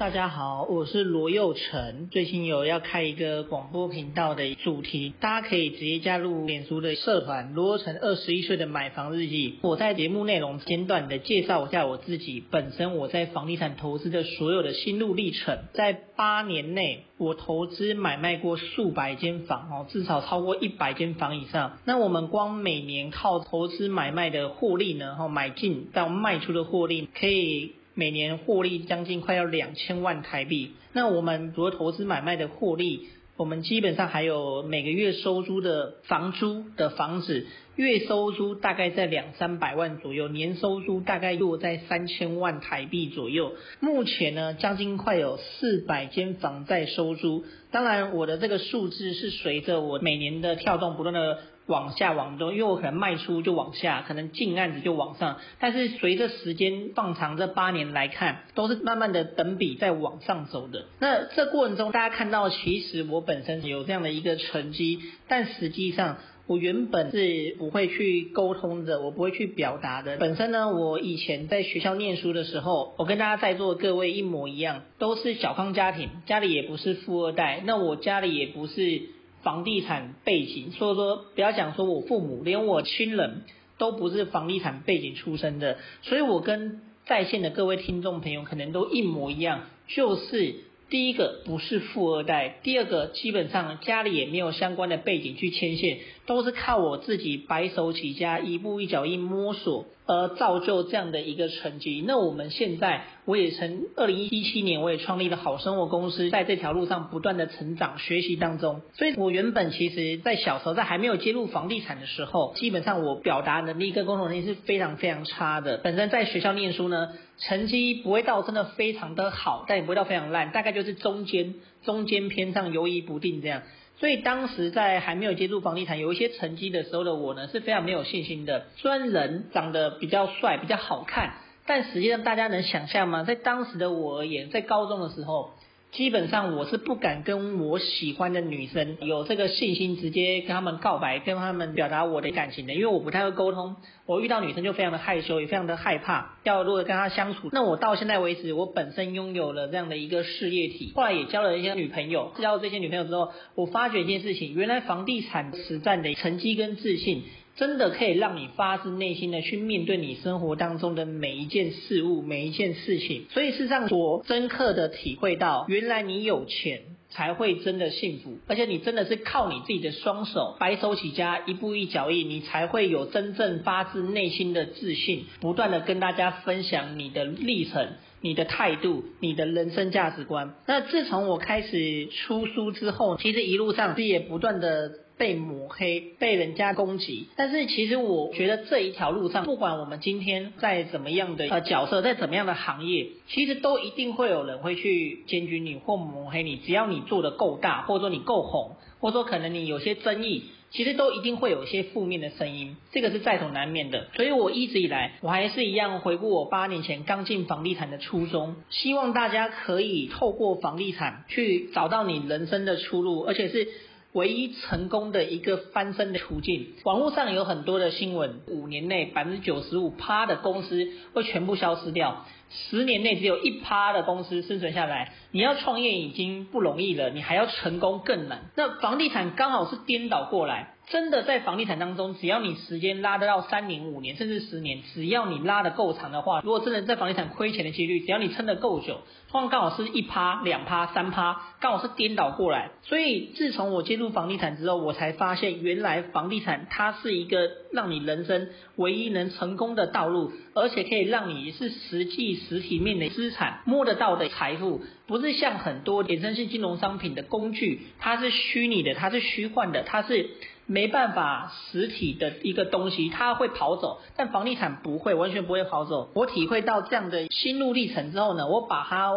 大家好，我是罗佑成。最近有要开一个广播频道的主题，大家可以直接加入脸书的社团“罗佑成二十一岁的买房日记”。我在节目内容简短的介绍一下我自己本身我在房地产投资的所有的心路历程。在八年内，我投资买卖过数百间房哦，至少超过一百间房以上。那我们光每年靠投资买卖的获利呢，哈，买进到卖出的获利可以。每年获利将近快要两千万台币。那我们除了投资买卖的获利，我们基本上还有每个月收租的房租的房子，月收租大概在两三百万左右，年收租大概落在三千万台币左右。目前呢，将近快有四百间房在收租。当然，我的这个数字是随着我每年的跳动不断的。往下往中，因为我可能卖出就往下，可能进案子就往上，但是随着时间放长，这八年来看，都是慢慢的等比在往上走的。那这过程中，大家看到，其实我本身有这样的一个成绩，但实际上我原本是不会去沟通的，我不会去表达的。本身呢，我以前在学校念书的时候，我跟大家在座的各位一模一样，都是小康家庭，家里也不是富二代，那我家里也不是。房地产背景，所以说不要讲说我父母，连我亲人都不是房地产背景出身的，所以我跟在线的各位听众朋友可能都一模一样，就是。第一个不是富二代，第二个基本上家里也没有相关的背景去牵线，都是靠我自己白手起家，一步一脚印摸索而造就这样的一个成绩。那我们现在，我也曾二零一七年我也创立了好生活公司，在这条路上不断的成长学习当中。所以我原本其实在小时候在还没有接入房地产的时候，基本上我表达能力跟沟通能力是非常非常差的。本身在学校念书呢，成绩不会到真的非常的好，但也不会到非常烂，大概就。是中间中间偏上游移不定这样，所以当时在还没有接触房地产有一些成绩的时候的我呢，是非常没有信心的。虽然人长得比较帅比较好看，但实际上大家能想象吗？在当时的我而言，在高中的时候。基本上我是不敢跟我喜欢的女生有这个信心，直接跟他们告白，跟他们表达我的感情的，因为我不太会沟通，我遇到女生就非常的害羞，也非常的害怕，要如何跟她相处。那我到现在为止，我本身拥有了这样的一个事业体，后来也交了一些女朋友，交了这些女朋友之后，我发觉一件事情，原来房地产实战的成绩跟自信。真的可以让你发自内心的去面对你生活当中的每一件事物、每一件事情。所以事实上，我深刻的体会到，原来你有钱才会真的幸福，而且你真的是靠你自己的双手，白手起家，一步一脚印，你才会有真正发自内心的自信，不断的跟大家分享你的历程、你的态度、你的人生价值观。那自从我开始出书之后，其实一路上也不断的。被抹黑，被人家攻击，但是其实我觉得这一条路上，不管我们今天在怎么样的呃角色，在怎么样的行业，其实都一定会有人会去检举你或抹黑你。只要你做得够大，或者说你够红，或者说可能你有些争议，其实都一定会有一些负面的声音，这个是在所难免的。所以我一直以来，我还是一样回顾我八年前刚进房地产的初衷，希望大家可以透过房地产去找到你人生的出路，而且是。唯一成功的一个翻身的途径，网络上有很多的新闻，五年内百分之九十五趴的公司会全部消失掉，十年内只有一趴的公司生存下来。你要创业已经不容易了，你还要成功更难。那房地产刚好是颠倒过来。真的在房地产当中，只要你时间拉得到三年、五年，甚至十年，只要你拉得够长的话，如果真的在房地产亏钱的几率，只要你撑得够久，通常刚好是一趴、两趴、三趴，刚好是颠倒过来。所以自从我接触房地产之后，我才发现原来房地产它是一个让你人生唯一能成功的道路，而且可以让你是实际实体面的资产摸得到的财富，不是像很多衍生性金融商品的工具，它是虚拟的，它是虚幻的，它是。没办法，实体的一个东西，它会跑走，但房地产不会，完全不会跑走。我体会到这样的心路历程之后呢，我把它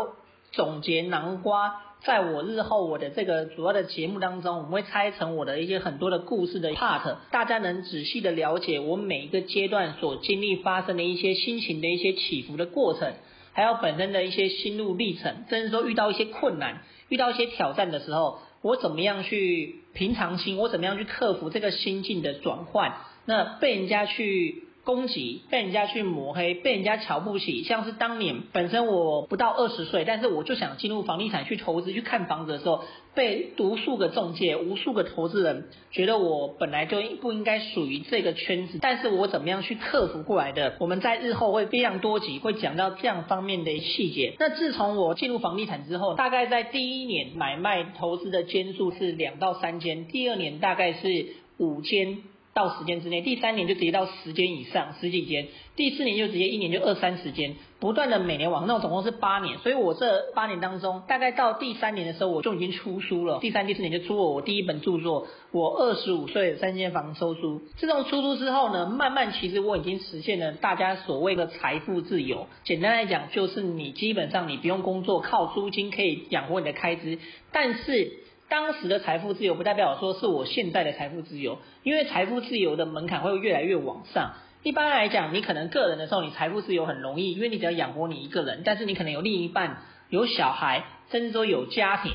总结囊括在我日后我的这个主要的节目当中，我们会拆成我的一些很多的故事的 part，大家能仔细的了解我每一个阶段所经历发生的一些心情的一些起伏的过程，还有本身的一些心路历程，甚至说遇到一些困难、遇到一些挑战的时候。我怎么样去平常心？我怎么样去克服这个心境的转换？那被人家去攻击，被人家去抹黑，被人家瞧不起。像是当年本身我不到二十岁，但是我就想进入房地产去投资、去看房子的时候，被无数个中介、无数个投资人觉得我本来就不应该属于这个圈子。但是我怎么样去克服过来的？我们在日后会非常多集会讲到这样方面的细节。那自从我进入房地产之后，大概在第一年买卖投资的间数是两到三间，第二年大概是五间。到十间之内，第三年就直接到十间以上，十几间，第四年就直接一年就二三十间，不断的每年往那种总共是八年，所以我这八年当中，大概到第三年的时候我就已经出书了，第三、第四年就出了我第一本著作，我二十五岁三间房收书，自从出书之后呢，慢慢其实我已经实现了大家所谓的财富自由，简单来讲就是你基本上你不用工作，靠租金可以养活你的开支，但是。当时的财富自由不代表说是我现在的财富自由，因为财富自由的门槛会越来越往上。一般来讲，你可能个人的时候，你财富自由很容易，因为你只要养活你一个人，但是你可能有另一半、有小孩，甚至说有家庭。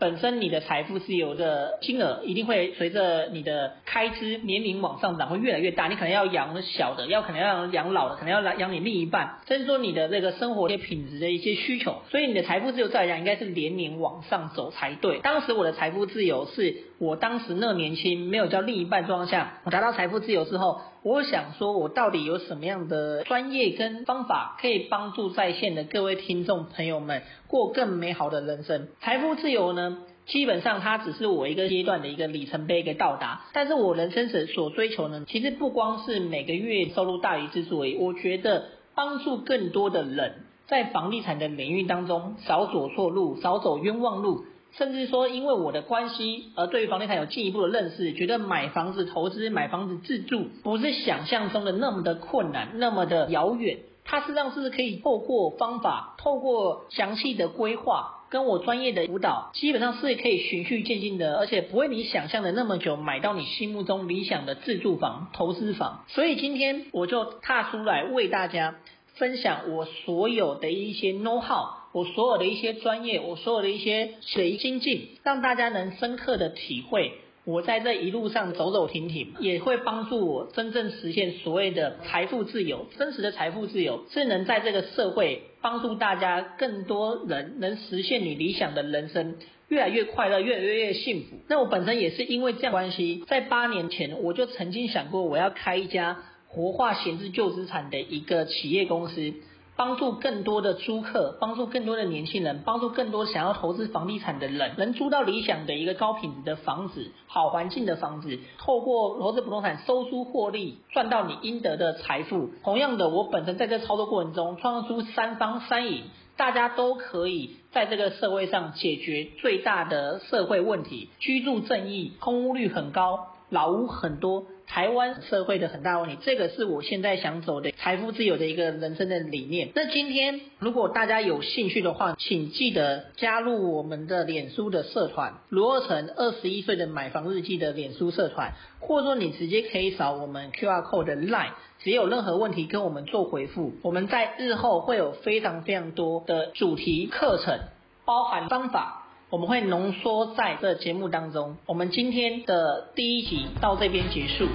本身你的财富自由的金额一定会随着你的开支年龄往上涨，会越来越大。你可能要养小的，要可能要养老的，可能要来养你另一半，甚至说你的这个生活一些品质的一些需求。所以你的财富自由再来讲，应该是连年往上走才对。当时我的财富自由是我当时那年轻，没有交另一半状况下，我达到财富自由之后，我想说我到底有什么样的专业跟方法可以帮助在线的各位听众朋友们过更美好的人生？财富自由呢？基本上它只是我一个阶段的一个里程碑，一个到达。但是我人生所所追求呢，其实不光是每个月收入大于支出而已。我觉得帮助更多的人在房地产的领域当中少走错路，少走冤枉路，甚至说因为我的关系而对于房地产有进一步的认识，觉得买房子投资、买房子自住不是想象中的那么的困难，那么的遥远。它实际上是可以透过方法，透过详细的规划。跟我专业的辅导，基本上是可以循序渐进的，而且不会你想象的那么久买到你心目中理想的自住房、投资房。所以今天我就踏出来为大家分享我所有的一些 know how，我所有的一些专业，我所有的一些随心境，让大家能深刻的体会。我在这一路上走走停停，也会帮助我真正实现所谓的财富自由。真实的财富自由是能在这个社会帮助大家更多人能实现你理想的人生，越来越快乐，越来越越幸福。那我本身也是因为这样关系，在八年前我就曾经想过，我要开一家活化闲置旧资产的一个企业公司。帮助更多的租客，帮助更多的年轻人，帮助更多想要投资房地产的人，能租到理想的一个高品质的房子，好环境的房子，透过投资不动产收租获利，赚到你应得的财富。同样的，我本身在这操作过程中，创造出三方三赢，大家都可以在这个社会上解决最大的社会问题，居住正义，空屋率很高，老屋很多。台湾社会的很大问题，这个是我现在想走的财富自由的一个人生的理念。那今天如果大家有兴趣的话，请记得加入我们的脸书的社团“罗二宸二十一岁的买房日记”的脸书社团，或者说你直接可以扫我们 QR code 的 Line，只有任何问题跟我们做回复。我们在日后会有非常非常多的主题课程，包含方法。我们会浓缩在这节目当中。我们今天的第一集到这边结束。